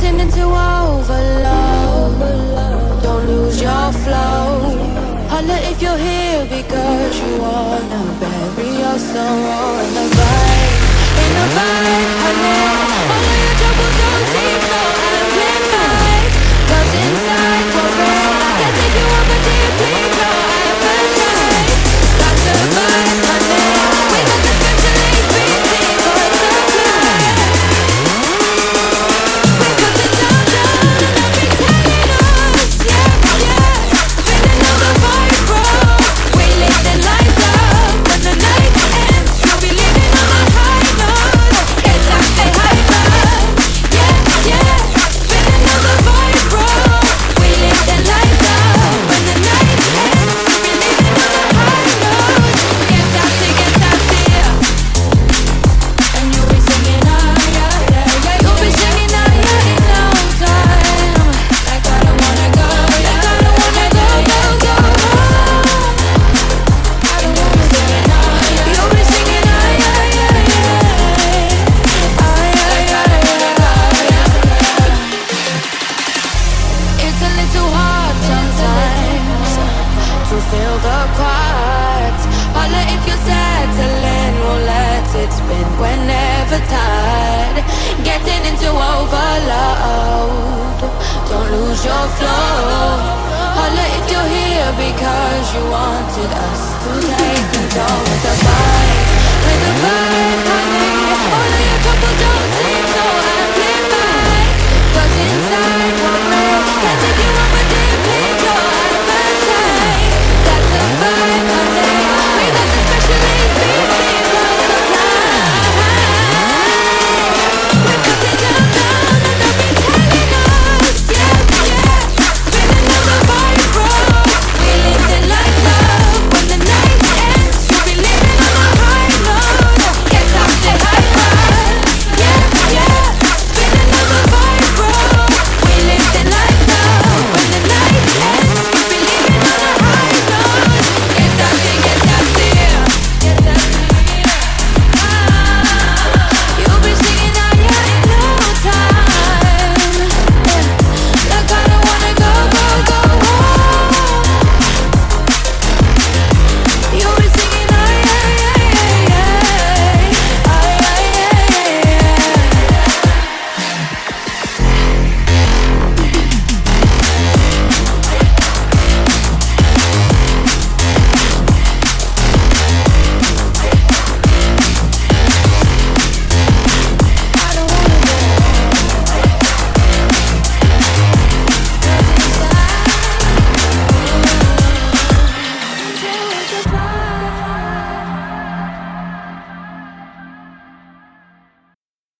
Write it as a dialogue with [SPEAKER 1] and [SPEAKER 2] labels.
[SPEAKER 1] pretending to overload. Don't lose your flow. Holla if you're here because you wanna bury your sorrow in the vibe, in the vibe. feel the cracks Holler if you're sad, telling will let it spin whenever tired Getting into overload. Don't lose your flow. Holler if you're here because you wanted us to take control with the vibe